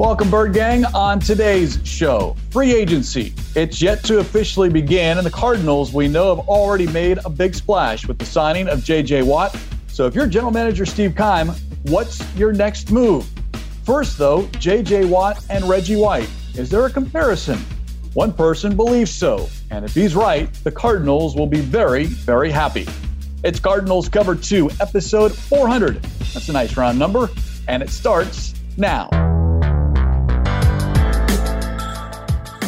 Welcome, Bird Gang. On today's show, free agency. It's yet to officially begin, and the Cardinals, we know, have already made a big splash with the signing of J.J. Watt. So, if you're general manager Steve Keim, what's your next move? First, though, J.J. Watt and Reggie White. Is there a comparison? One person believes so, and if he's right, the Cardinals will be very, very happy. It's Cardinals Cover 2, episode 400. That's a nice round number, and it starts now.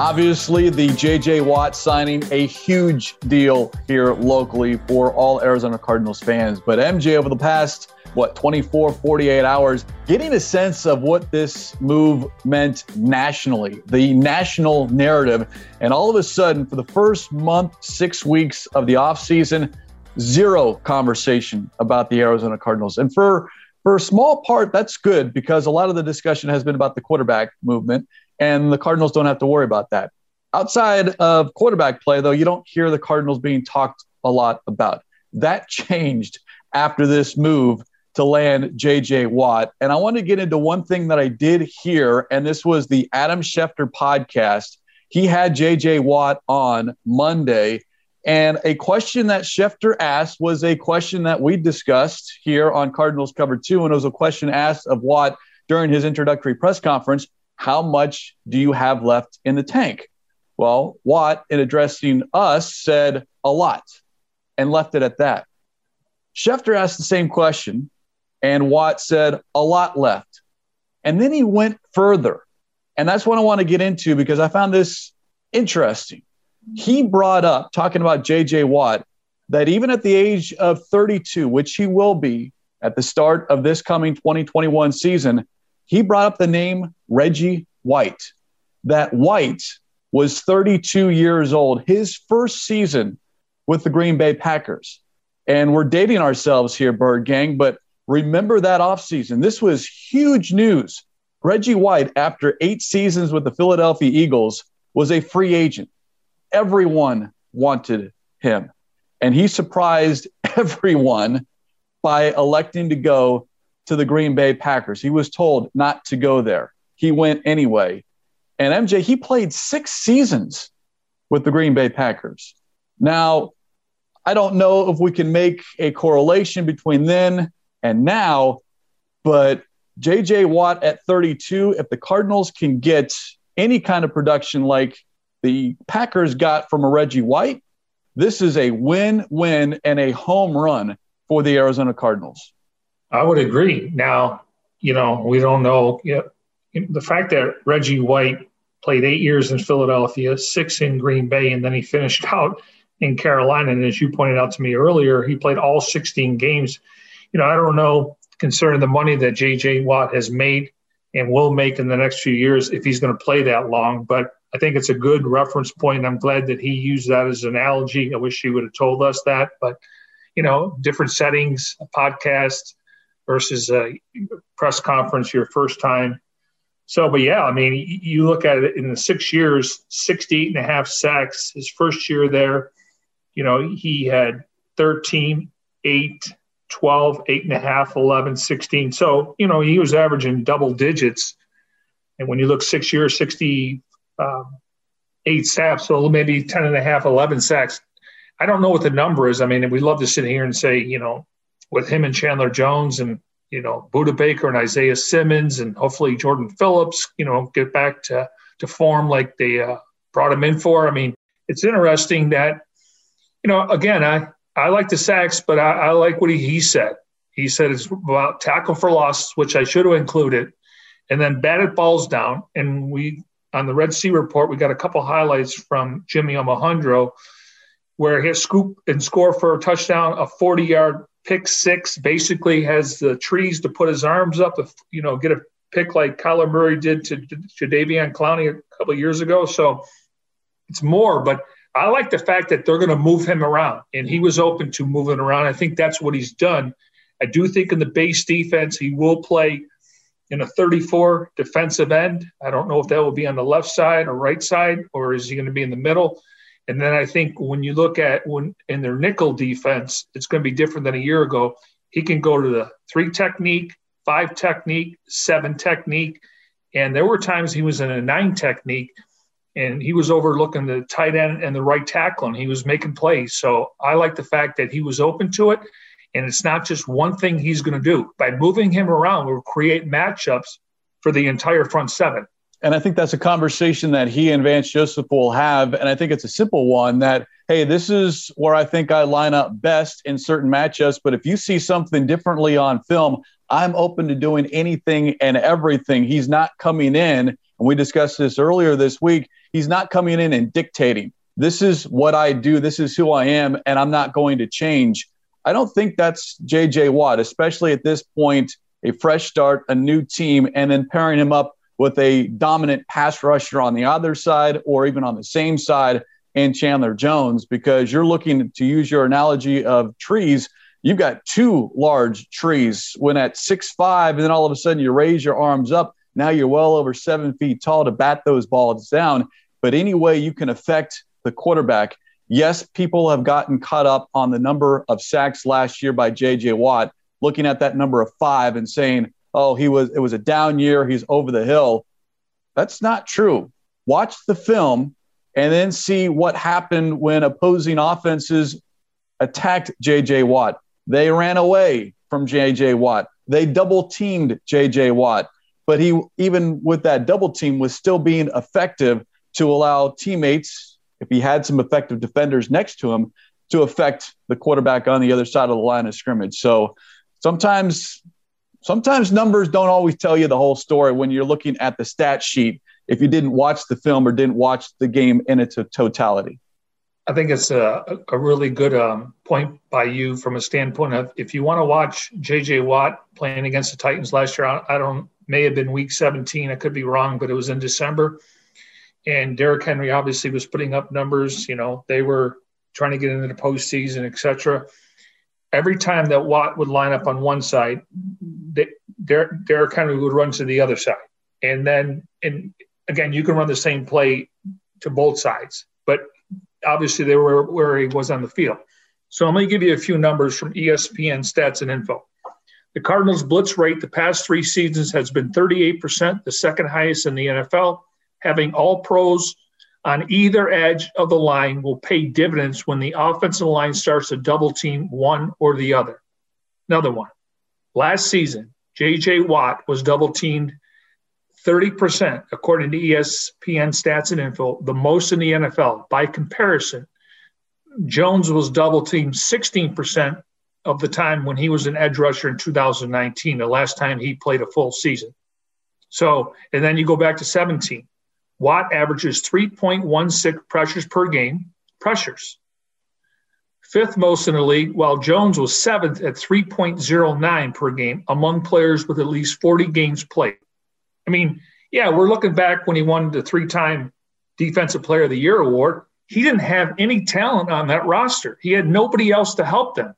Obviously, the J.J. Watt signing a huge deal here locally for all Arizona Cardinals fans. But MJ, over the past, what, 24, 48 hours, getting a sense of what this move meant nationally, the national narrative. And all of a sudden, for the first month, six weeks of the offseason, zero conversation about the Arizona Cardinals. And for for a small part, that's good because a lot of the discussion has been about the quarterback movement and the Cardinals don't have to worry about that. Outside of quarterback play, though, you don't hear the Cardinals being talked a lot about. That changed after this move to land JJ Watt. And I want to get into one thing that I did hear, and this was the Adam Schefter podcast. He had JJ Watt on Monday. And a question that Schefter asked was a question that we discussed here on Cardinals Cover 2. And it was a question asked of Watt during his introductory press conference how much do you have left in the tank? Well, Watt, in addressing us, said a lot and left it at that. Schefter asked the same question, and Watt said a lot left. And then he went further. And that's what I want to get into because I found this interesting. He brought up, talking about JJ Watt, that even at the age of 32, which he will be at the start of this coming 2021 season, he brought up the name Reggie White. That White was 32 years old, his first season with the Green Bay Packers. And we're dating ourselves here, Bird Gang, but remember that offseason. This was huge news. Reggie White, after eight seasons with the Philadelphia Eagles, was a free agent. Everyone wanted him. And he surprised everyone by electing to go to the Green Bay Packers. He was told not to go there. He went anyway. And MJ, he played six seasons with the Green Bay Packers. Now, I don't know if we can make a correlation between then and now, but JJ Watt at 32, if the Cardinals can get any kind of production like the Packers got from a Reggie White, this is a win win and a home run for the Arizona Cardinals. I would agree. Now, you know, we don't know. Know, the fact that Reggie White played eight years in Philadelphia, six in Green Bay, and then he finished out in Carolina. And as you pointed out to me earlier, he played all 16 games. You know, I don't know concerning the money that J.J. Watt has made and will make in the next few years if he's going to play that long. But I think it's a good reference point. I'm glad that he used that as an analogy. I wish he would have told us that. But, you know, different settings, a podcast, versus a press conference your first time. So, but yeah, I mean, you look at it in the six years, 68 and a half sacks. His first year there, you know, he had 13, 8, 12, 8 and a half, 11, 16. So, you know, he was averaging double digits. And when you look six years, 68 um, sacks, so maybe 10 and a half, 11 sacks. I don't know what the number is. I mean, we love to sit here and say, you know, with him and Chandler Jones and you know Budda Baker and Isaiah Simmons and hopefully Jordan Phillips, you know, get back to to form like they uh, brought him in for. I mean, it's interesting that you know again I I like the sacks, but I, I like what he, he said. He said it's about tackle for loss, which I should have included, and then batted balls down. And we on the Red Sea report we got a couple highlights from Jimmy Omahundro where he scoop and score for a touchdown, a 40 yard pick six basically has the trees to put his arms up, if, you know, get a pick like Kyler Murray did to Jadeveon Clowney a couple years ago. So it's more, but I like the fact that they're going to move him around, and he was open to moving around. I think that's what he's done. I do think in the base defense, he will play in a 34 defensive end. I don't know if that will be on the left side or right side, or is he going to be in the middle? And then I think when you look at when in their nickel defense, it's going to be different than a year ago. He can go to the three technique, five technique, seven technique. And there were times he was in a nine technique and he was overlooking the tight end and the right tackle and he was making plays. So I like the fact that he was open to it. And it's not just one thing he's going to do. By moving him around, we'll create matchups for the entire front seven. And I think that's a conversation that he and Vance Joseph will have. And I think it's a simple one that, hey, this is where I think I line up best in certain matchups. But if you see something differently on film, I'm open to doing anything and everything. He's not coming in, and we discussed this earlier this week. He's not coming in and dictating. This is what I do. This is who I am, and I'm not going to change. I don't think that's JJ Watt, especially at this point, a fresh start, a new team, and then pairing him up with a dominant pass rusher on the other side or even on the same side and Chandler Jones, because you're looking to use your analogy of trees. You've got two large trees when at six five, and then all of a sudden you raise your arms up. Now you're well over seven feet tall to bat those balls down. But any way you can affect the quarterback, yes, people have gotten caught up on the number of sacks last year by J.J. Watt, looking at that number of five and saying, oh, he was, it was a down year. He's over the hill. That's not true. Watch the film and then see what happened when opposing offenses attacked J.J. Watt. They ran away from J.J. Watt. They double teamed J.J. Watt. But he, even with that double team, was still being effective to allow teammates if he had some effective defenders next to him to affect the quarterback on the other side of the line of scrimmage. So sometimes sometimes numbers don't always tell you the whole story when you're looking at the stat sheet if you didn't watch the film or didn't watch the game in its totality. I think it's a, a really good um, point by you from a standpoint of if you want to watch J.J. Watt playing against the Titans last year, I don't may have been week 17. I could be wrong, but it was in December and Derrick Henry obviously was putting up numbers. You know, they were trying to get into the postseason, etc. Every time that Watt would line up on one side, Derrick, Derrick Henry would run to the other side, and then and again, you can run the same play to both sides, but obviously they were where he was on the field. So I'm going to give you a few numbers from ESPN Stats and Info. The Cardinals' blitz rate the past three seasons has been 38%, the second highest in the NFL having all pros on either edge of the line will pay dividends when the offensive line starts to double team one or the other. Another one. Last season, J.J. Watt was double teamed 30%, according to ESPN stats and info, the most in the NFL. By comparison, Jones was double teamed 16% of the time when he was an edge rusher in 2019, the last time he played a full season. So, and then you go back to 17. Watt averages 3.16 pressures per game, pressures. Fifth most in the league, while Jones was seventh at 3.09 per game among players with at least 40 games played. I mean, yeah, we're looking back when he won the three time Defensive Player of the Year award. He didn't have any talent on that roster, he had nobody else to help them.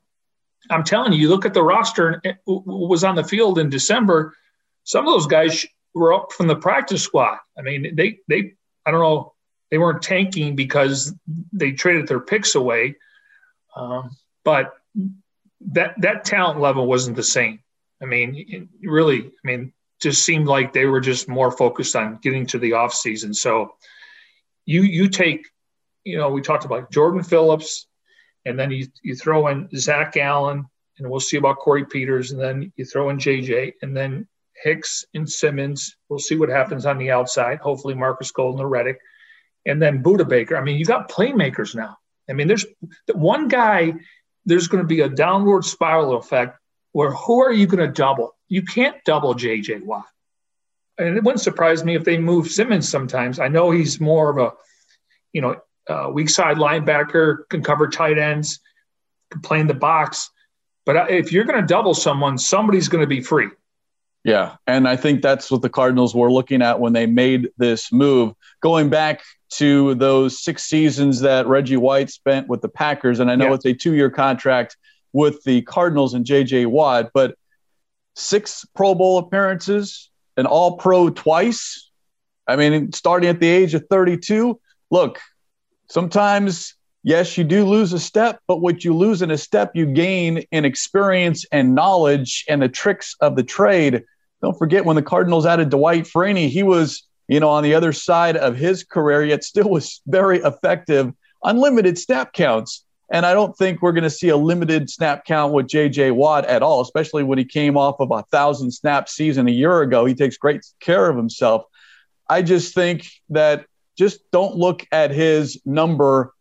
I'm telling you, you look at the roster and was on the field in December. Some of those guys were up from the practice squad. I mean, they they I don't know they weren't tanking because they traded their picks away, um, but that that talent level wasn't the same. I mean, really, I mean, just seemed like they were just more focused on getting to the off season. So you you take, you know, we talked about Jordan Phillips, and then you you throw in Zach Allen, and we'll see about Corey Peters, and then you throw in JJ, and then Hicks and Simmons. We'll see what happens on the outside. Hopefully, Marcus Golden or Reddick. And then Budda Baker. I mean, you got playmakers now. I mean, there's one guy, there's going to be a downward spiral effect where who are you going to double? You can't double JJ Watt. And it wouldn't surprise me if they move Simmons sometimes. I know he's more of a, you know, weak side linebacker, can cover tight ends, can play in the box. But if you're going to double someone, somebody's going to be free. Yeah, and I think that's what the Cardinals were looking at when they made this move. Going back to those six seasons that Reggie White spent with the Packers, and I know yeah. it's a two-year contract with the Cardinals and J.J. Watt, but six Pro Bowl appearances, an All-Pro twice. I mean, starting at the age of 32. Look, sometimes yes, you do lose a step, but what you lose in a step, you gain in experience and knowledge and the tricks of the trade. Don't forget when the Cardinals added Dwight Freeney, he was, you know, on the other side of his career, yet still was very effective, unlimited snap counts. And I don't think we're going to see a limited snap count with JJ Watt at all, especially when he came off of a thousand snap season a year ago. He takes great care of himself. I just think that just don't look at his number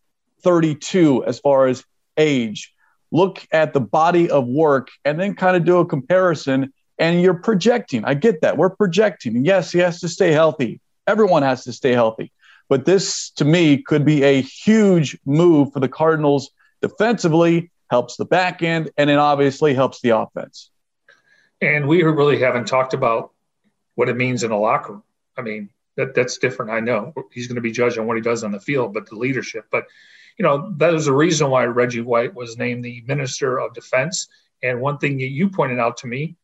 32 as far as age. Look at the body of work and then kind of do a comparison. And you're projecting. I get that. We're projecting. Yes, he has to stay healthy. Everyone has to stay healthy. But this, to me, could be a huge move for the Cardinals defensively, helps the back end, and it obviously helps the offense. And we really haven't talked about what it means in a locker room. I mean, that that's different. I know he's going to be judged on what he does on the field, but the leadership. But you know, that is the reason why Reggie White was named the Minister of Defense. And one thing that you pointed out to me,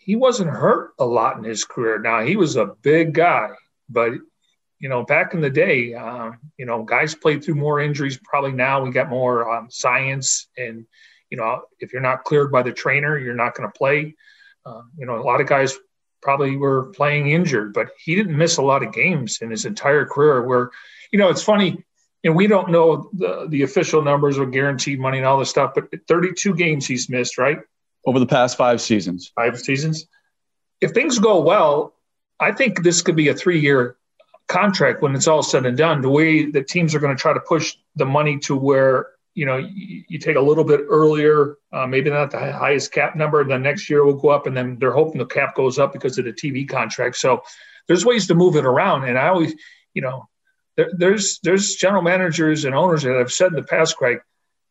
he wasn't hurt a lot in his career. Now he was a big guy, but you know, back in the day, uh, you know, guys played through more injuries. Probably now we got more um, science, and you know, if you're not cleared by the trainer, you're not going to play. Uh, you know, a lot of guys probably were playing injured, but he didn't miss a lot of games in his entire career. Where, you know, it's funny and we don't know the, the official numbers or guaranteed money and all this stuff, but 32 games he's missed, right? Over the past five seasons. Five seasons. If things go well, I think this could be a three year contract when it's all said and done. The way that teams are going to try to push the money to where, you know, you, take a little bit earlier, uh, maybe not the highest cap number, then next year will go up, and then they're hoping the cap goes up because of the TV contract. So there's ways to move it around. And I always, you know, there, there's there's general managers and owners that have said in the past, Craig,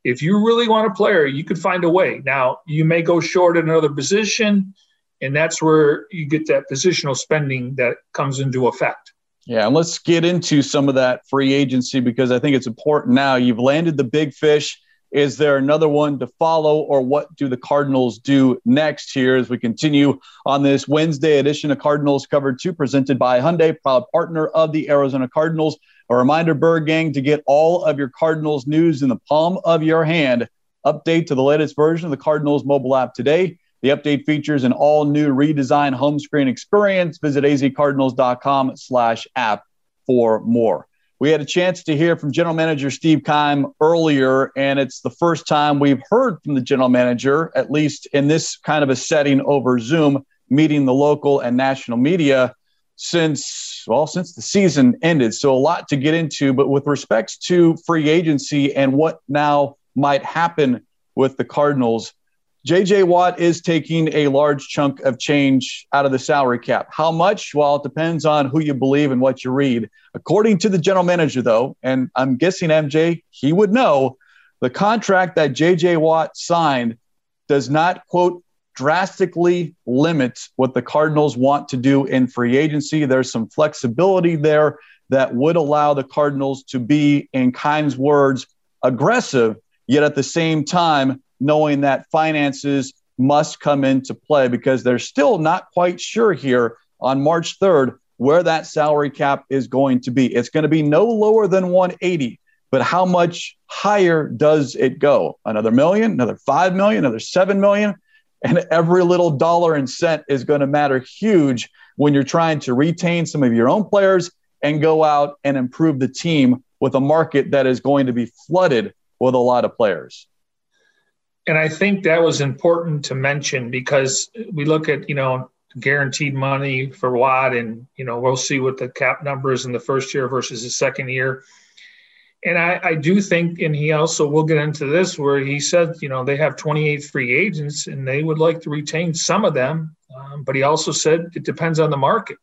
if you really want a player, you could find a way. Now you may go short in another position, and that's where you get that positional spending that comes into effect. Yeah, and let's get into some of that free agency because I think it's important now. You've landed the big fish. Is there another one to follow, or what do the Cardinals do next here as we continue on this Wednesday edition of Cardinals Cover 2, presented by Hyundai, proud partner of the Arizona Cardinals? A reminder, Bird Gang, to get all of your Cardinals news in the palm of your hand. Update to the latest version of the Cardinals mobile app today. The update features an all new redesigned home screen experience. Visit azcardinals.com slash app for more. We had a chance to hear from General Manager Steve Keim earlier, and it's the first time we've heard from the General Manager, at least in this kind of a setting over Zoom, meeting the local and national media since, well, since the season ended. So a lot to get into, but with respects to free agency and what now might happen with the Cardinals, JJ Watt is taking a large chunk of change out of the salary cap. How much? Well, it depends on who you believe and what you read. According to the general manager, though, and I'm guessing MJ, he would know the contract that JJ Watt signed does not, quote, drastically limits what the Cardinals want to do in free agency. There's some flexibility there that would allow the Cardinals to be, in Keim's words, aggressive, yet at the same time, knowing that finances must come into play because they're still not quite sure here on March 3rd where that salary cap is going to be. It's going to be no lower than 180, but how much higher does it go? Another million, another 5 million, another 7 million? And every little dollar and cent is going to matter huge when you're trying to retain some of your own players and go out and improve the team with a market that is going to be flooded with a lot of players and I think that was important to mention because we look at, you know, guaranteed money for Watt, and, you know, we'll see what the cap number is in the first year versus the second year. And I, I do think, and he also will get into this where he said, you know, they have 28 free agents and they would like to retain some of them. Um, but he also said it depends on the market.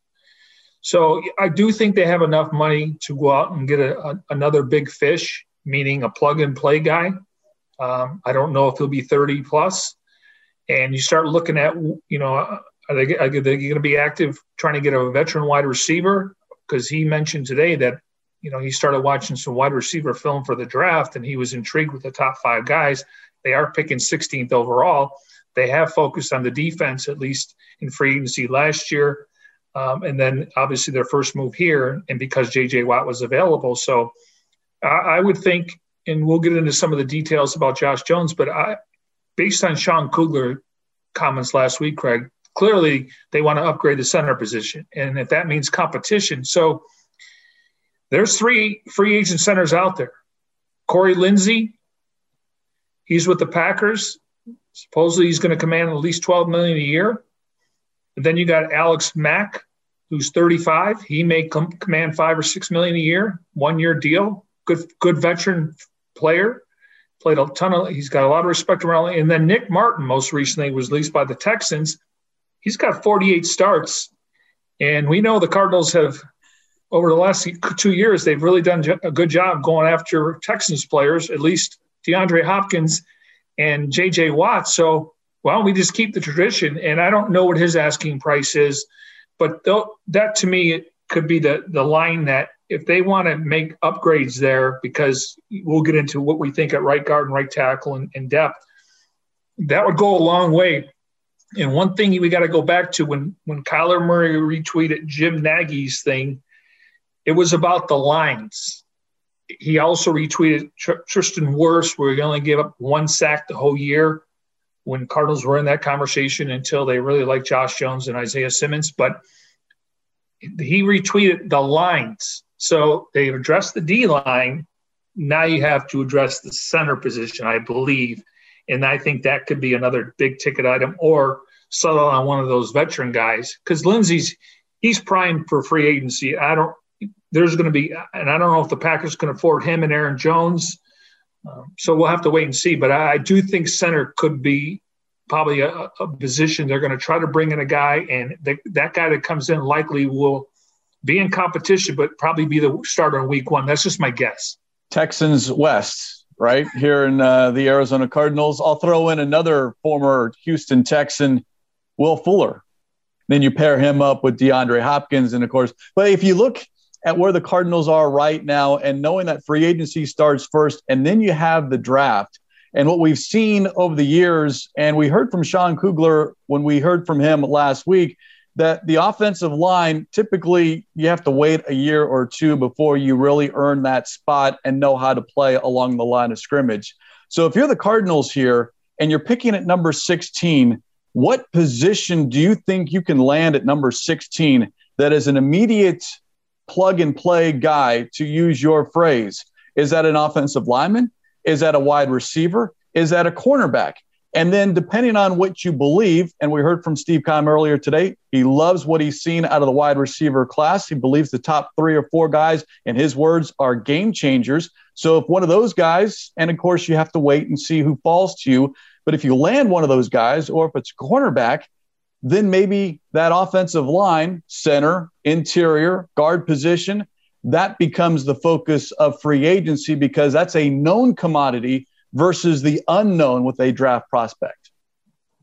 So I do think they have enough money to go out and get a, a, another big fish, meaning a plug and play guy. Um, I don't know if he'll be 30 plus. And you start looking at, you know, Are they, are they going to be active trying to get a veteran wide receiver? Because he mentioned today that you know he started watching some wide receiver film for the draft, and he was intrigued with the top five guys. They are picking 16th overall. They have focused on the defense at least in free agency last year, um, and then obviously their first move here, and because J.J. Watt was available. So I, I would think, and we'll get into some of the details about Josh Jones, but I, based on Sean Kugler comments last week, Craig, clearly they want to upgrade the center position. And if that means competition, so there's three free agent centers out there. Corey Linsley, he's with the Packers. Supposedly he's going to command at least 12 million a year. Then you got Alex Mack, who's 35. He may com- command five or six million a year, one year deal. Good, good veteran player played a ton of, he's got a lot of respect around. And then Nick Martin, most recently, was leased by the Texans. He's got 48 starts. And we know the Cardinals have, over the last two years, they've really done a good job going after Texans players, at least DeAndre Hopkins and JJ Watt. So why don't we just keep the tradition? And I don't know what his asking price is, but that to me could be the, the line that if they want to make upgrades there, because we'll get into what we think at right guard and right tackle and, and depth, that would go a long way. And one thing we got to go back to when when Kyler Murray retweeted Jim Nagy's thing, it was about the lines. He also retweeted Tr- Tristan Wirfs, where he only gave up one sack the whole year when Cardinals were in that conversation until they really liked Josh Jones and Isaiah Simmons. But he retweeted the lines so they've addressed the D line. Now you have to address the center position, I believe. And I think that could be another big ticket item or settle on one of those veteran guys. Because Linsley's he's primed for free agency. I don't there's going to be and I don't know if the Packers can afford him and Aaron Jones. Um, so we'll have to wait and see. But I, I do think center could be probably a, a position they're going to try to bring in a guy, and that guy that comes in likely will be in competition, but probably be the starter in week one. That's just my guess. Texans West, right here in uh, the Arizona Cardinals. I'll throw in another former Houston Texan, Will Fuller. Then you pair him up with DeAndre Hopkins, and of course, but if you look at where the Cardinals are right now, and knowing that free agency starts first, and then you have the draft. And what we've seen over the years, and we heard from Sean Kugler when we heard from him last week, that the offensive line typically you have to wait a year or two before you really earn that spot and know how to play along the line of scrimmage. So if you're the Cardinals here and you're picking at number 16, what position do you think you can land at number 16 that is an immediate plug and play guy to use your phrase? Is that an offensive lineman? Is that a wide receiver? Is that a cornerback? And then, depending on what you believe, and we heard from Steve Keim earlier today, he loves what he's seen out of the wide receiver class. He believes the top three or four guys, in his words, are game changers. So, if one of those guys, and of course, you have to wait and see who falls to you, but if you land one of those guys, or if it's cornerback, then maybe that offensive line, center, interior, guard position, that becomes the focus of free agency because that's a known commodity versus the unknown with a draft prospect.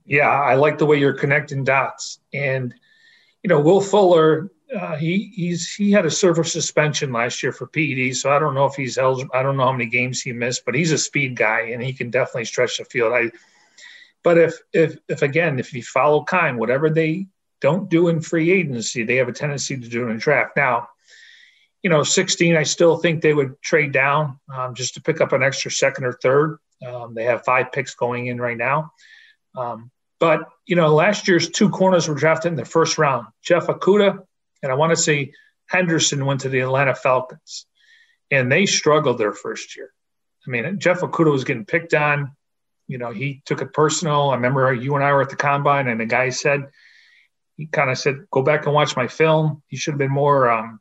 Yeah, I like the way you're connecting dots. And, you know, Will Fuller, uh, he he's he had a server suspension last year for PED, so I don't know if he's eligible. I don't know how many games he missed, but he's a speed guy and he can definitely stretch the field. I, but if if if again, if you follow Keim, whatever they don't do in free agency, they have a tendency to do in draft. Now, you know, 16, I still think they would trade down um, just to pick up an extra second or third. Um, they have five picks going in right now. Um, but, you know, last year's two corners were drafted in the first round Jeff Okudah, and I want to say Henderson went to the Atlanta Falcons, and they struggled their first year. I mean, Jeff Okudah was getting picked on. You know, he took it personal. I remember you and I were at the combine, and the guy said, he kind of said, go back and watch my film. He should have been more um,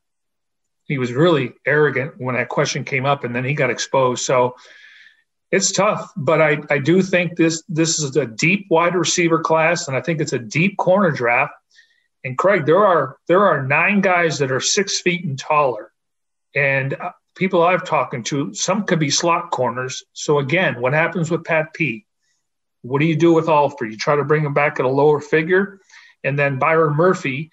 he was really arrogant when that question came up, and then he got exposed. So it's tough, but I, I do think this this is a deep wide receiver class, and I think it's a deep corner draft. And Craig, there are there are nine guys that are six feet and taller, and uh, people I've talked to, some could be slot corners. So again, what happens with Pat P? What do you do with Alford? You try to bring him back at a lower figure. And then Byron Murphy,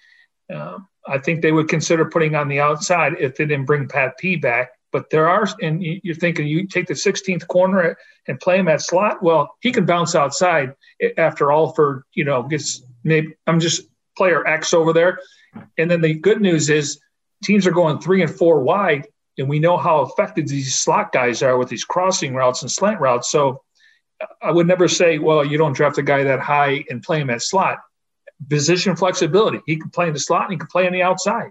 uh, I think they would consider putting on the outside if they didn't bring Pat P back. But there are, and you're thinking you take the 16th corner and play him at slot. Well, he can bounce outside after Alford, you know, gets maybe I'm just player X over there. And then the good news is teams are going three and four wide, and we know how effective these slot guys are with these crossing routes and slant routes. So I would never say, well, you don't draft a guy that high and play him at slot. Position flexibility. He can play in the slot and he can play on the outside.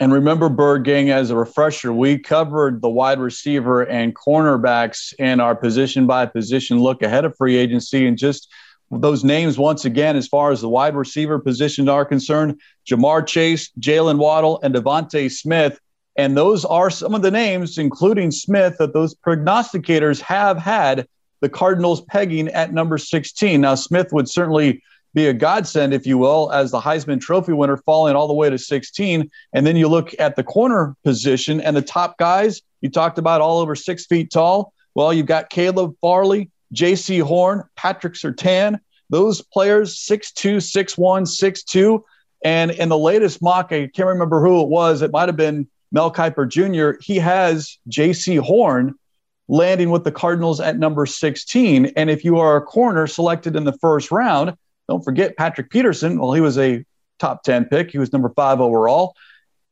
And remember, Bird Gang, as a refresher, we covered the wide receiver and cornerbacks in our position by position look ahead of free agency. And just those names, once again, as far as the wide receiver positions are concerned Ja'Marr Chase, Jaylen Waddle, and DeVonta Smith. And those are some of the names, including Smith, that those prognosticators have had the Cardinals pegging at number 16. Now, Smith would certainly be a godsend, if you will, as the Heisman Trophy winner, falling all the way to 16. And then you look at the corner position and the top guys you talked about all over six feet tall. Well, you've got Caleb Farley, Jaycee Horn, Patrick Surtain. Those players, 6'2, 6'1, 6'2. And in the latest mock, I can't remember who it was. It might have been Mel Kiper Jr. He has Jaycee Horn landing with the Cardinals at number 16. And if you are a corner selected in the first round, don't forget Patrick Peterson. Well, he was a top 10 pick, he was number five overall.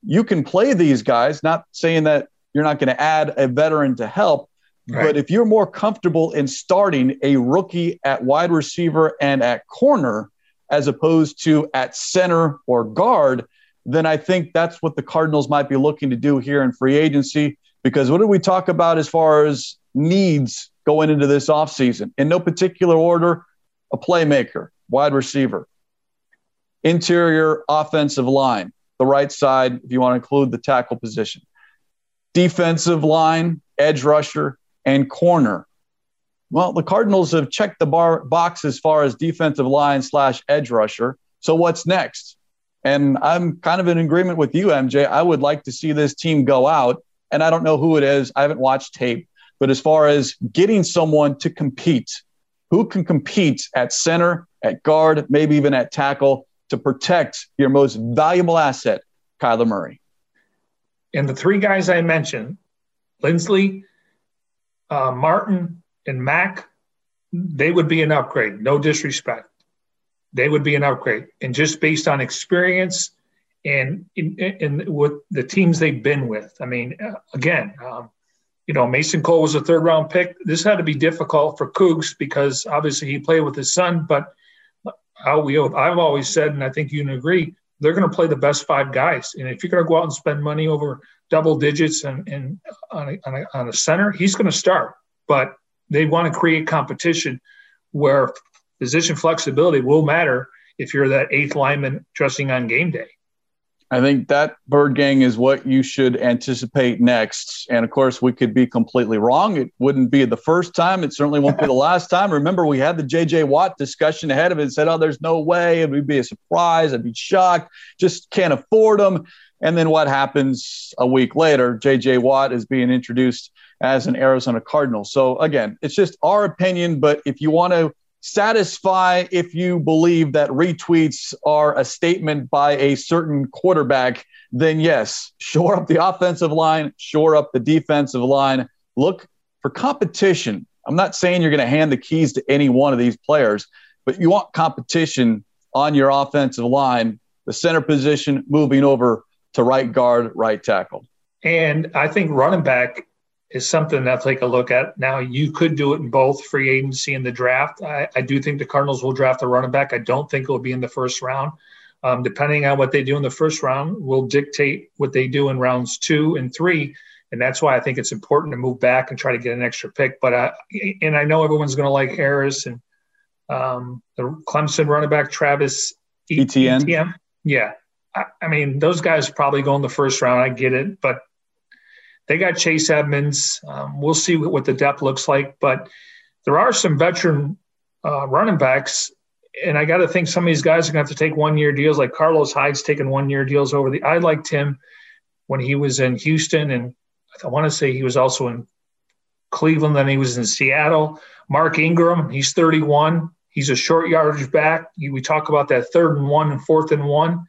You can play these guys, not saying that you're not going to add a veteran to help. Right. But if you're more comfortable in starting a rookie at wide receiver and at corner, as opposed to at center or guard, then I think that's what the Cardinals might be looking to do here in free agency. Because what did we talk about as far as needs going into this offseason? In no particular order, a playmaker, wide receiver, interior offensive line, the right side, if you want to include the tackle position, defensive line, edge rusher, and corner. Well, the Cardinals have checked the bar box as far as defensive line slash edge rusher. So what's next? And I'm kind of in agreement with you, MJ. I would like to see this team go out and I don't know who it is. I haven't watched tape, but as far as getting someone to compete, who can compete at center, at guard, maybe even at tackle to protect your most valuable asset, Kyler Murray? And the three guys I mentioned, Linsley, uh, Martin, and Mack, they would be an upgrade. No disrespect. They would be an upgrade. And just based on experience and in, in with the teams they've been with. I mean, uh, again, um, you know, Mason Cole was a third round pick. This had to be difficult for Cougs because obviously he played with his son. But how we, I've always said, and I think you can agree, they're going to play the best five guys. And if you're going to go out and spend money over double digits and, and on, a, on, a, on a center, he's going to start. But they want to create competition where position flexibility will matter if you're that eighth lineman dressing on game day. I think that bird gang is what you should anticipate next. And of course, we could be completely wrong. It wouldn't be the first time. It certainly won't be the last time. Remember, we had the JJ Watt discussion ahead of it and said, oh, there's no way. It would be a surprise. I'd be shocked. Just can't afford them. And then what happens a week later? JJ Watt is being introduced as an Arizona Cardinal. So again, it's just our opinion. But if you want to satisfy if you believe that retweets are a statement by a certain quarterback, then yes, shore up the offensive line, shore up the defensive line. Look for competition. I'm not saying you're going to hand the keys to any one of these players, but you want competition on your offensive line, the center position moving over to right guard, right tackle. And I think running back is something to take a look at. Now, you could do it in both free agency and the draft. I, I do think the Cardinals will draft a running back. I don't think it will be in the first round. Um, depending on what they do in the first round, will dictate what they do in rounds two and three. And that's why I think it's important to move back and try to get an extra pick. But I, and I know everyone's going to like Harris and um, the Clemson running back Travis Etienne. Etienne. Yeah, I, I mean those guys probably go in the first round. I get it, but they got Chase Edmonds. Um, we'll see what, the depth looks like, but there are some veteran uh, running backs, and I got to think some of these guys are going to have to take one year deals. Like Carlos Hyde's taking one year deals over the. I liked him when he was in Houston, and I want to say he was also in Cleveland. Then he was in Seattle. Mark Ingram, he's 31. He's a short yardage back. We talk about that third and one and fourth and one.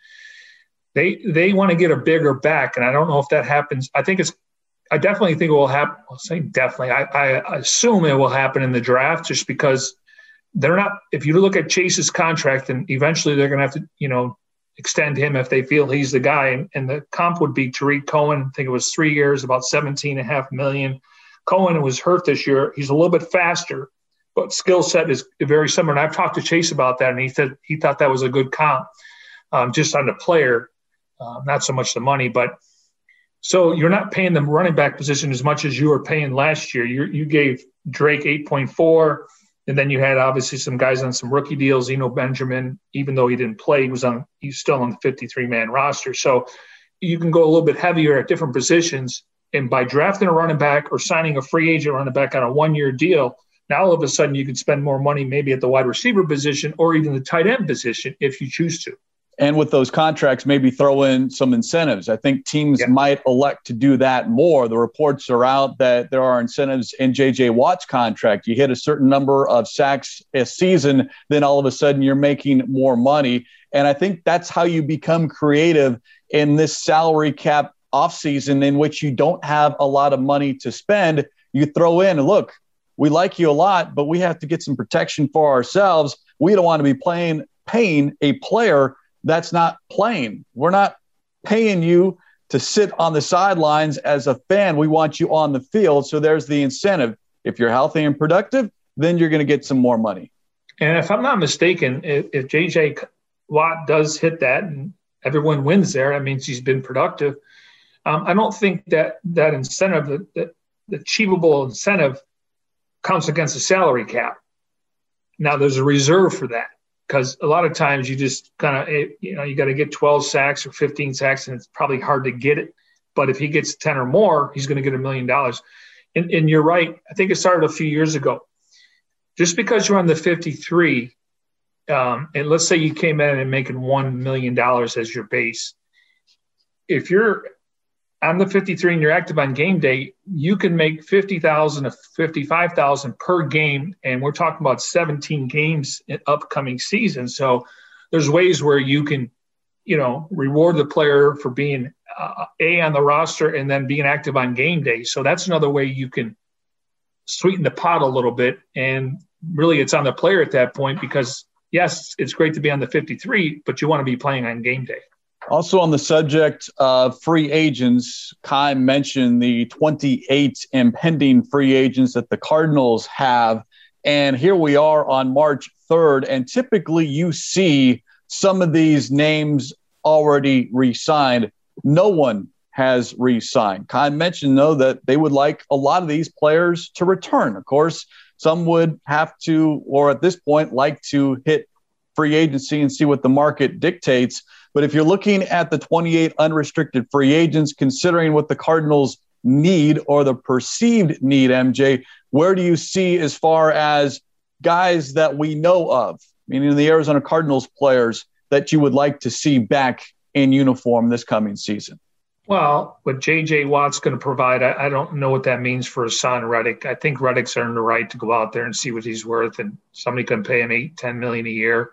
They they want to get a bigger back, and I don't know if that happens. I think it's. I definitely think it will happen. I'll say definitely. I, I assume it will happen in the draft, just because they're not. If you look at Chase's contract, and eventually they're going to have to, you know, extend him if they feel he's the guy. And, and the comp would be Tarik Cohen. I think it was three years, about 17 and a half million. Cohen was hurt this year. He's a little bit faster, but skill set is very similar. And I've talked to Chase about that, and he said he thought that was a good comp, um, just on the player, uh, not so much the money. But so you're not paying the running back position as much as you were paying last year. You you gave Drake 8.4, and then you had obviously some guys on some rookie deals. Eno Benjamin, even though he didn't play, he was on he's still on the 53 man roster. So you can go a little bit heavier at different positions. And by drafting a running back or signing a free agent running back on a one year deal, now all of a sudden you can spend more money maybe at the wide receiver position or even the tight end position if you choose to. And with those contracts, maybe throw in some incentives. I think teams yeah. might elect to do that more. The reports are out that there are incentives in JJ Watt's contract. You hit a certain number of sacks a season, then all of a sudden you're making more money. And I think that's how you become creative in this salary cap offseason in which you don't have a lot of money to spend. You throw in, look, we like you a lot, but we have to get some protection for ourselves. We don't want to be playing paying a player that's not playing. We're not paying you to sit on the sidelines as a fan. We want you on the field. So there's the incentive. If you're healthy and productive, then you're going to get some more money. And if I'm not mistaken, if, if JJ Watt does hit that and everyone wins there, that means he's been productive. Um, I don't think that that incentive, that, that the achievable incentive, comes against the salary cap. Now there's a reserve for that because a lot of times you just kind of eh, you know you got to get 12 sacks or 15 sacks and it's probably hard to get it. But if he gets 10 or more, he's going to get a million dollars. And, and you're right. I think it started a few years ago. Just because you're on the 53, um, and let's say you came in and making one million dollars as your base, if you're on the 53 and you're active on game day, you can make 50,000 to 55,000 per game. And we're talking about 17 games in upcoming season. So there's ways where you can, you know, reward the player for being uh, A on the roster and then being active on game day. So that's another way you can sweeten the pot a little bit. And really it's on the player at that point because yes, it's great to be on the 53, but you want to be playing on game day. Also, on the subject of free agents, Keim mentioned the 28 impending free agents that the Cardinals have. And here we are on March 3rd. And typically, you see some of these names already re signed. No one has re signed. Keim mentioned, though, that they would like a lot of these players to return. Of course, some would have to, or at this point, like to hit free agency and see what the market dictates. But if you're looking at the 28 unrestricted free agents, considering what the Cardinals need or the perceived need, MJ, where do you see as far as guys that we know of, meaning the Arizona Cardinals players that you would like to see back in uniform this coming season? Well, what J.J. Watt's going to provide, I, I, don't know what that means for Haason Reddick. I think Reddick's earned the right to go out there and see what he's worth, and somebody can pay him eight, ten million a year.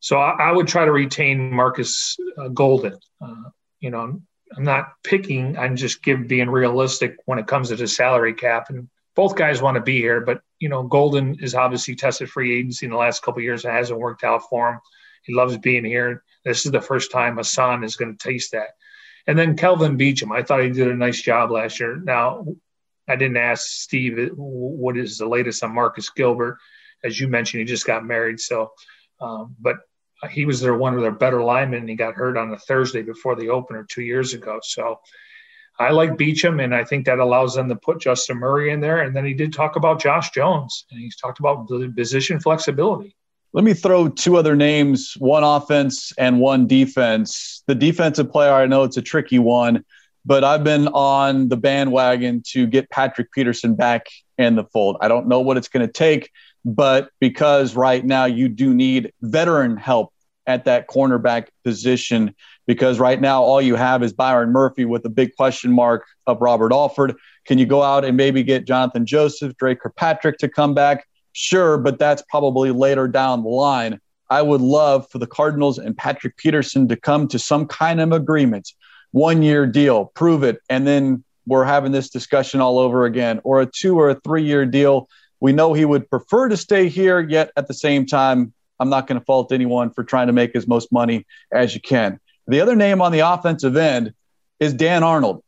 So I, I would try to retain Marcus uh, Golden. Uh, you know, I'm not picking. I'm just give, being realistic when it comes to the salary cap. And both guys want to be here, but you know, Golden is obviously tested free agency in the last couple years. It hasn't worked out for him. He loves being here. This is the first time Haason is going to taste that. And then Kelvin Beachum, I thought he did a nice job last year. Now, I didn't ask Steve what is the latest on Marcus Gilbert. As you mentioned, he just got married. So, um, but he was their one of their better linemen, and he got hurt on a Thursday before the opener two years ago. So I like Beachum, and I think that allows them to put Justin Murray in there. And then he did talk about Josh Jones, and he's talked about the position flexibility. Let me throw two other names, one offense and one defense. The defensive player, I know it's a tricky one, but I've been on the bandwagon to get Patrick Peterson back in the fold. I don't know what it's going to take but because right now you do need veteran help at that cornerback position, because right now all you have is Byron Murphy with a big question mark of Robert Alford. Can you go out and maybe get Jonathan Joseph, Dre Kirkpatrick to come back? Sure, but that's probably later down the line. I would love for the Cardinals and Patrick Peterson to come to some kind of agreement, one year deal, prove it, and then we're having this discussion all over again, or a two or a three year deal. We know he would prefer to stay here, yet at the same time, I'm not going to fault anyone for trying to make as most money as you can. The other name on the offensive end is Dan Arnold,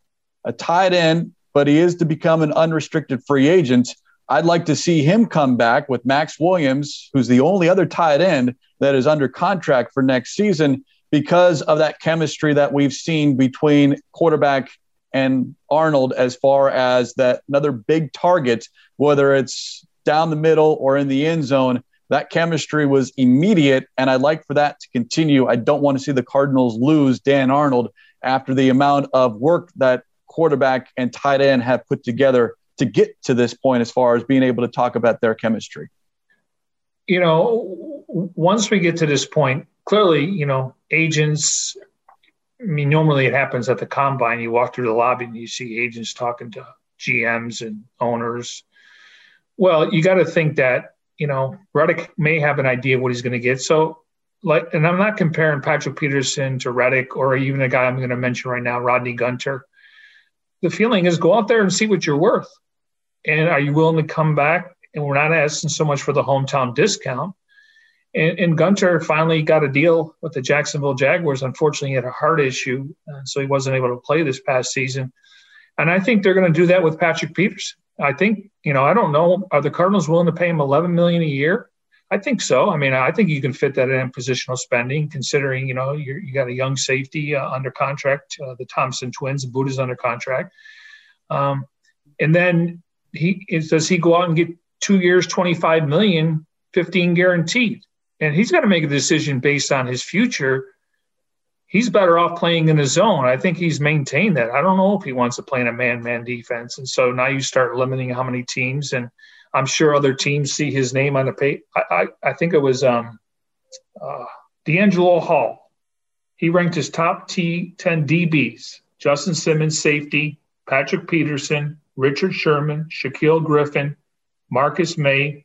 a tight end, but he is to become an unrestricted free agent. I'd like to see him come back with Max Williams, who's the only other tight end that is under contract for next season because of that chemistry that we've seen between quarterback and Arnold as far as that another big target, whether it's down the middle or in the end zone. That chemistry was immediate, and I'd like for that to continue. I don't want to see the Cardinals lose Dan Arnold after the amount of work that quarterback and tight end have put together to get to this point as far as being able to talk about their chemistry? You know, once we get to this point, clearly, you know, agents, I mean, normally it happens at the combine. You walk through the lobby and you see agents talking to GMs and owners. Well, you got to think that, you know, Reddick may have an idea of what he's going to get. So, like, and I'm not comparing Patrick Peterson to Reddick or even a guy I'm going to mention right now, Rodney Gunter. The feeling is go out there and see what you're worth. And are you willing to come back? And we're not asking so much for the hometown discount. And, and Gunter finally got a deal with the Jacksonville Jaguars. Unfortunately, he had a heart issue, uh, so he wasn't able to play this past season. And I think they're going to do that with Patrick Peterson. I think, you know, I don't know. Are the Cardinals willing to pay him 11 million a year? I think so. I mean, I think you can fit that in positional spending, considering you know you got a young safety uh, under contract, uh, the Thompson twins, Budda's under contract, um, and then he does he go out and get two years, 25 million, 15 guaranteed. And he's got to make a decision based on his future. He's better off playing in his zone. I think he's maintained that. I don't know if he wants to play in a man-man defense. And so now you start limiting how many teams, and I'm sure other teams see his name on the page. I, I, I think it was um, uh, DeAngelo Hall. He ranked his top T 10 DBs: Justin Simmons, safety; Patrick Peterson, Richard Sherman, Shaquill Griffin, Marcus Maye,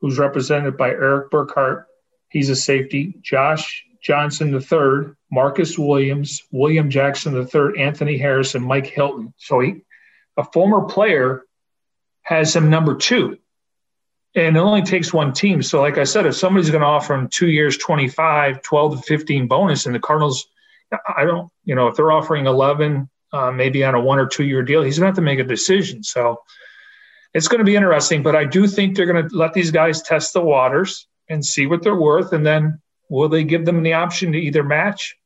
who's represented by Erik Burkhardt. He's a safety. Josh Johnson III, Marcus Williams, William Jackson III, Anthony Harris, and Mike Hilton. So he, a former player, has him number two. And it only takes one team. So, like I said, if somebody's going to offer him two years, 25, 12 to 15 bonus, and the Cardinals, I don't, you know, if they're offering 11, uh, maybe on a one or two year deal. He's going to have to make a decision. So it's going to be interesting. But I do think they're going to let these guys test the waters and see what they're worth. And then will they give them the option to either match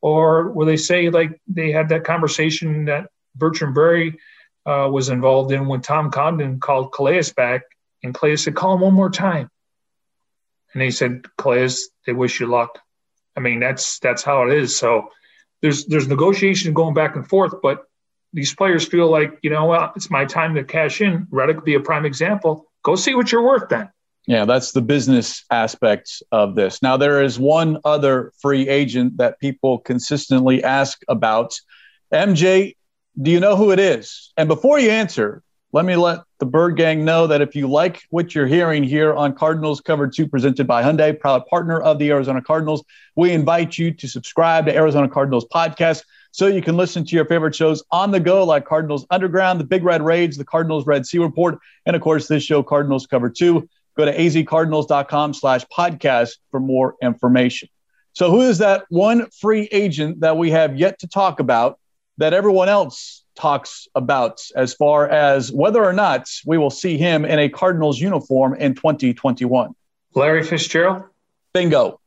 or will they say, like they had that conversation that Bertrand Berry uh, was involved in when Tom Condon called Calais back and Calais said, call him one more time. And he said, Calais, they wish you luck. I mean, that's that's how it is. So there's there's negotiation going back and forth, but these players feel like, you know, well, it's my time to cash in. Reddick be a prime example. Go see what you're worth then. Yeah, that's the business aspects of this. Now, there is one other free agent that people consistently ask about. MJ, do you know who it is? And before you answer, let me let the Bird Gang know that if you like what you're hearing here on Cardinals Cover 2, presented by Hyundai, proud partner of the Arizona Cardinals, we invite you to subscribe to Arizona Cardinals podcast so you can listen to your favorite shows on the go, like Cardinals Underground, the Big Red Rage, the Cardinals Red Sea Report, and of course, this show, Cardinals Cover 2. Go to azcardinals.com slash podcast for more information. So, who is that one free agent that we have yet to talk about that everyone else talks about as far as whether or not we will see him in a Cardinals uniform in 2021. Larry Fitzgerald? Bingo.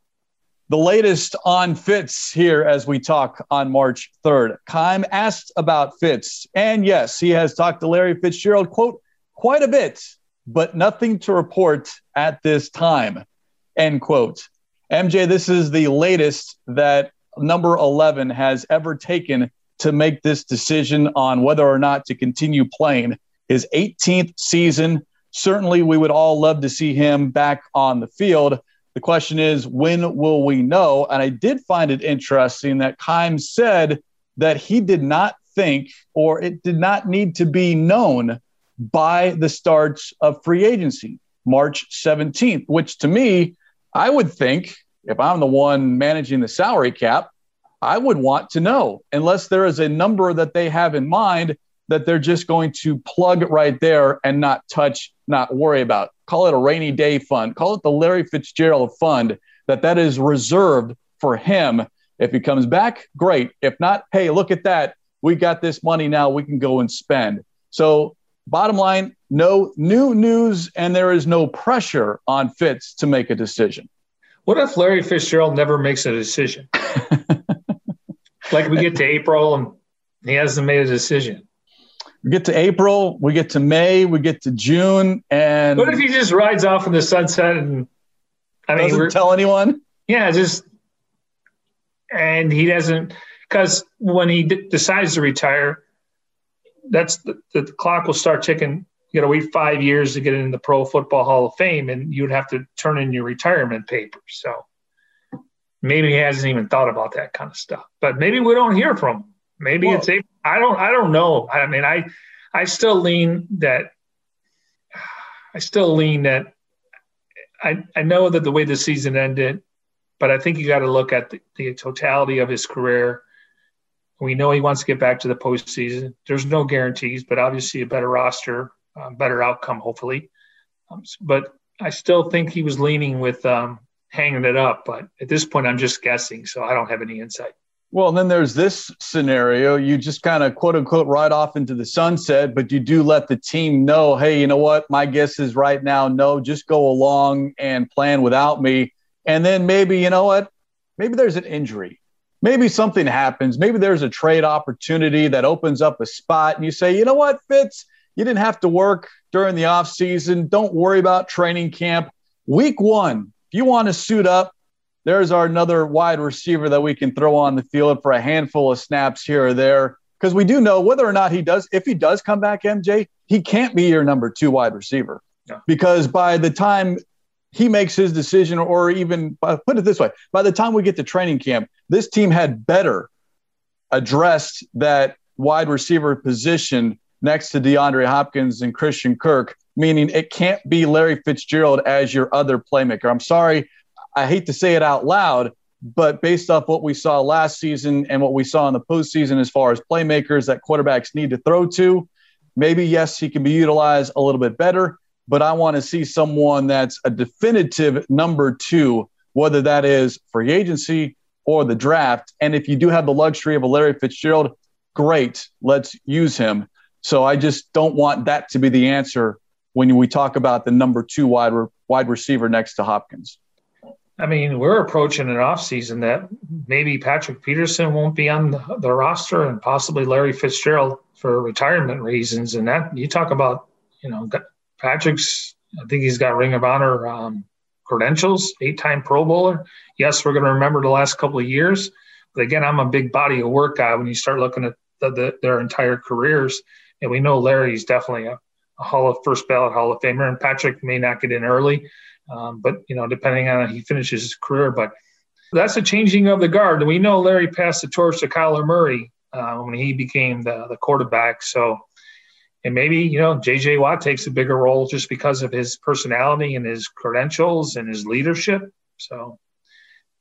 The latest on Fitz here as we talk on March 3rd. Keim asked about Fitz, and yes, he has talked to Larry Fitzgerald, quote, quite a bit, but nothing to report at this time, end quote. MJ, this is the latest that number 11 has ever taken to make this decision on whether or not to continue playing his 18th season. Certainly, we would all love to see him back on the field. The question is, when will we know? And I did find it interesting that Keim said that he did not think, or it did not need to be known by the start of free agency. March 17th, which to me, I would think if I'm the one managing the salary cap, I would want to know, unless there is a number that they have in mind that they're just going to plug right there and not touch, not worry about. Call it a rainy day fund, call it the Larry Fitzgerald fund, that that is reserved for him. If he comes back, great. If not, hey, look at that. We got this money now. We can go and spend. So, bottom line, no new news, and there is no pressure on Fitz to make a decision. What if Larry Fitzgerald never makes a decision? like we get to April and he hasn't made a decision. We get to April, we get to May, we get to June, and what if he just rides off in the sunset and I mean, doesn't tell anyone? Yeah, just and he doesn't because when he d- decides to retire, that's the, the clock will start ticking you got to wait five years to get in the Pro Football Hall of Fame, and you'd have to turn in your retirement papers. So maybe he hasn't even thought about that kind of stuff. But maybe we don't hear from him. Maybe well, it's I don't I don't know. I mean, I I still lean that I still lean that I I know that the way the season ended, but I think you got to look at the, the totality of his career. We know he wants to get back to the postseason. There's no guarantees, but obviously a better roster, um, better outcome, hopefully. Um, but I still think he was leaning with um, hanging it up. But at this point, I'm just guessing, so I don't have any insight. Well, then there's this scenario. You just kind of quote unquote ride off into the sunset, but you do let the team know, hey, you know what? My guess is right now, no, just go along and plan without me. And then maybe, you know what? Maybe there's an injury. Maybe something happens. Maybe there's a trade opportunity that opens up a spot, and you say, you know what, Fitz, you didn't have to work during the off season. Don't worry about training camp. Week one, if you want to suit up, there's our another wide receiver that we can throw on the field for a handful of snaps here or there. Because we do know whether or not he does, if he does come back, MJ, he can't be your number two wide receiver. Because by the time he makes his decision, or even uh, put it this way, by the time we get to training camp, this team had better addressed that wide receiver position next to DeAndre Hopkins and Christian Kirk, meaning it can't be Larry Fitzgerald as your other playmaker. I'm sorry, I hate to say it out loud, but based off what we saw last season and what we saw in the postseason as far as playmakers that quarterbacks need to throw to, maybe yes, he can be utilized a little bit better, but I want to see someone that's a definitive number two, whether that is free agency or the draft. And if you do have the luxury of a Larry Fitzgerald, great, let's use him. So I just don't want that to be the answer when we talk about the number two wide re- wide receiver next to Hopkins. I mean, we're approaching an offseason that maybe Patrick Peterson won't be on the, the, roster and possibly Larry Fitzgerald for retirement reasons. And that you talk about, you know, Patrick's, I think he's got Ring of Honor um, credentials, eight time Pro Bowler. Yes, we're going to remember the last couple of years. But again, I'm a big body of work guy when you start looking at the, the, their entire careers. And we know Larry's definitely a, a Hall of First ballot Hall of Famer, and Patrick may not get in early, um, but you know, depending on how he finishes his career. But that's a changing of the guard. We know Larry passed the torch to Kyler Murray uh, when he became the, the quarterback. So, and maybe you know, J.J. Watt takes a bigger role just because of his personality and his credentials and his leadership. So,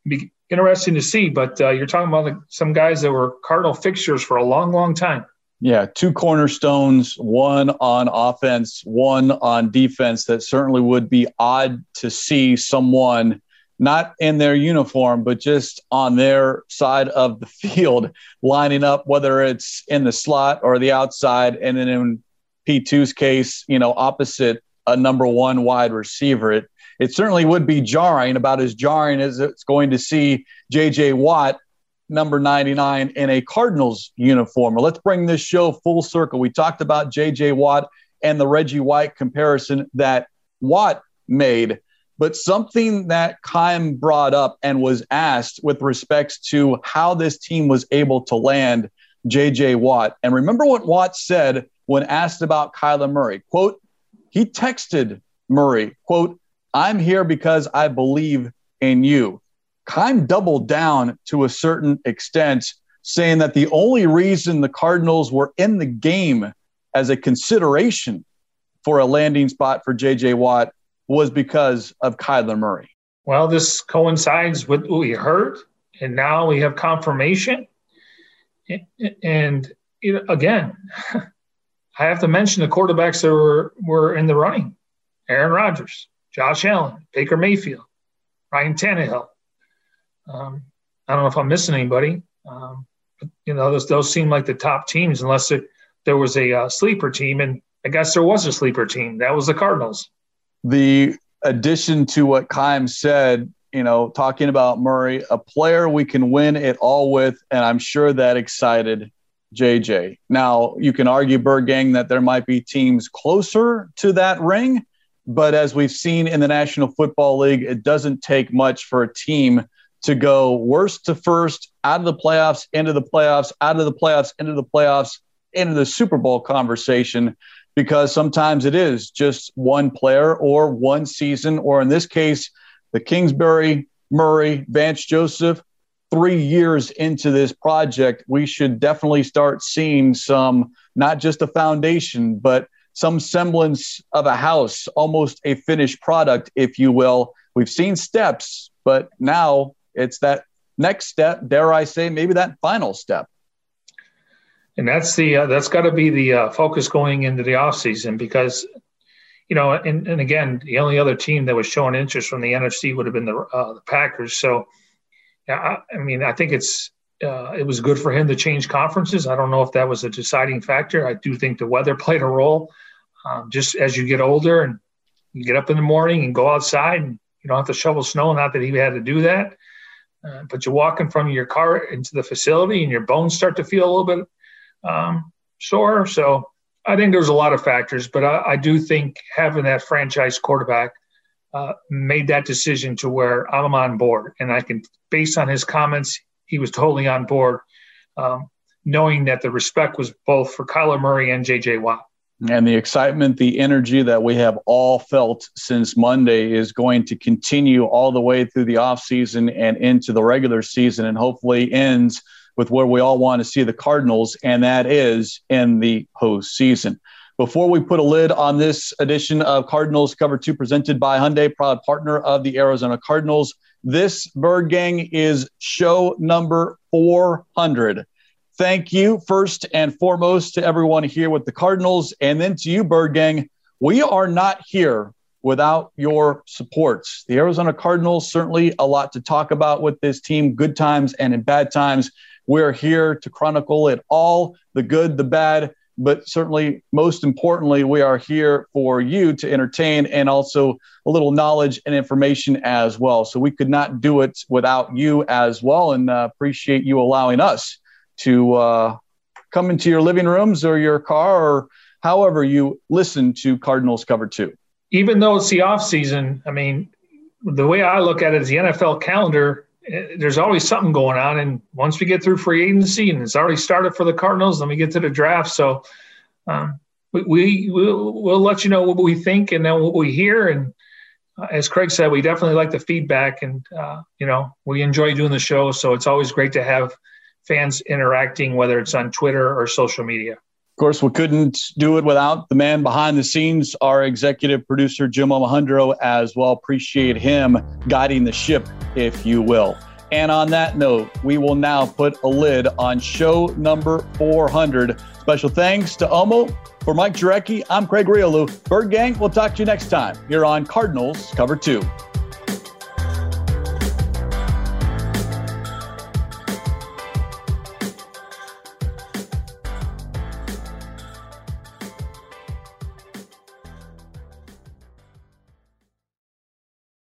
be interesting to see. But uh, you're talking about some guys that were Cardinal fixtures for a long, long time. Yeah, two cornerstones, one on offense, one on defense. That certainly would be odd to see someone not in their uniform, but just on their side of the field, lining up, whether it's in the slot or the outside. And then in P2's case, you know, opposite a number one wide receiver. It, it certainly would be jarring, about as jarring as it's going to see JJ Watt number 99 in a Cardinals uniform. Let's bring this show full circle. We talked about JJ Watt and the Reggie White comparison that Watt made, but something that Keim brought up and was asked with respects to how this team was able to land JJ Watt. And remember what Watt said when asked about Kyler Murray. Quote, he texted Murray, quote, I'm here because I believe in you. Keim doubled down to a certain extent, saying that the only reason the Cardinals were in the game as a consideration for a landing spot for JJ Watt was because of Kyler Murray. Well, this coincides with what we heard, and now we have confirmation. And know, again, I have to mention the quarterbacks that were, were in the running Aaron Rodgers, Josh Allen, Baker Mayfield, Ryan Tannehill. Um, I don't know if I'm missing anybody. Um, but, you know, those, those seem like the top teams, unless it, there was a uh, sleeper team. And I guess there was a sleeper team. That was the Cardinals. The addition to what Keim said, you know, talking about Murray, a player we can win it all with, and I'm sure that excited JJ. Now, you can argue, Bird Gang, that there might be teams closer to that ring, but as we've seen in the National Football League, it doesn't take much for a team to go worst to first, out of the playoffs, into the playoffs, out of the playoffs, into the playoffs, into the Super Bowl conversation, because sometimes it is just one player or one season, or in this case, the Kingsbury, Murray, Vance Joseph, three years into this project, we should definitely start seeing some, not just a foundation, but some semblance of a house, almost a finished product, if you will. We've seen steps, but now it's that next step, dare I say, maybe that final step. And that's the uh, that's got to be the uh, focus going into the offseason because you know, and, and again, the only other team that was showing interest from the NFC would have been the uh, the Packers. So I, I mean, I think it's uh, it was good for him to change conferences. I don't know if that was a deciding factor. I do think the weather played a role. Um, just as you get older and you get up in the morning and go outside, and you don't have to shovel snow. Not that he had to do that, uh, but you're walking from your car into the facility, and your bones start to feel a little bit um, sore. So I think there's a lot of factors, but I, I do think having that franchise quarterback uh, made that decision to where I'm on board, and I can, based on his comments, he was totally on board, um, knowing that the respect was both for Kyler Murray and J.J. Watt. And the excitement, the energy that we have all felt since Monday is going to continue all the way through the offseason and into the regular season, and hopefully ends with where we all want to see the Cardinals, and that is in the postseason. Before we put a lid on this edition of Cardinals Cover 2 presented by Hyundai, proud partner of the Arizona Cardinals, this Bird Gang is show number 400. Thank you first and foremost to everyone here with the Cardinals, and then to you, Bird Gang. We are not here without your supports. The Arizona Cardinals, certainly a lot to talk about with this team, good times and in bad times. We're here to chronicle it all the good, the bad, but certainly most importantly, we are here for you to entertain and also a little knowledge and information as well. So we could not do it without you as well, and uh, appreciate you allowing us to uh, come into your living rooms or your car or however you listen to Cardinals Cover Two. Even though it's the off season, I mean, the way I look at it is the NFL calendar there's always something going on. And once we get through free agency, and it's already started for the Cardinals, then we get to the draft. So um, we, we will we'll let you know what we think and then what we hear. And uh, as Craig said, we definitely like the feedback, and uh, you know we enjoy doing the show. So it's always great to have fans interacting, whether it's on Twitter or social media. Of course, we couldn't do it without the man behind the scenes, our executive producer, Jim Alejandro, as well. Appreciate him guiding the ship, if you will. And on that note, we will now put a lid on show number 400. Special thanks to Omo. For Mike Jurecki, I'm Craig Grialou. Bird Gang, we'll talk to you next time here on Cardinals Cover 2.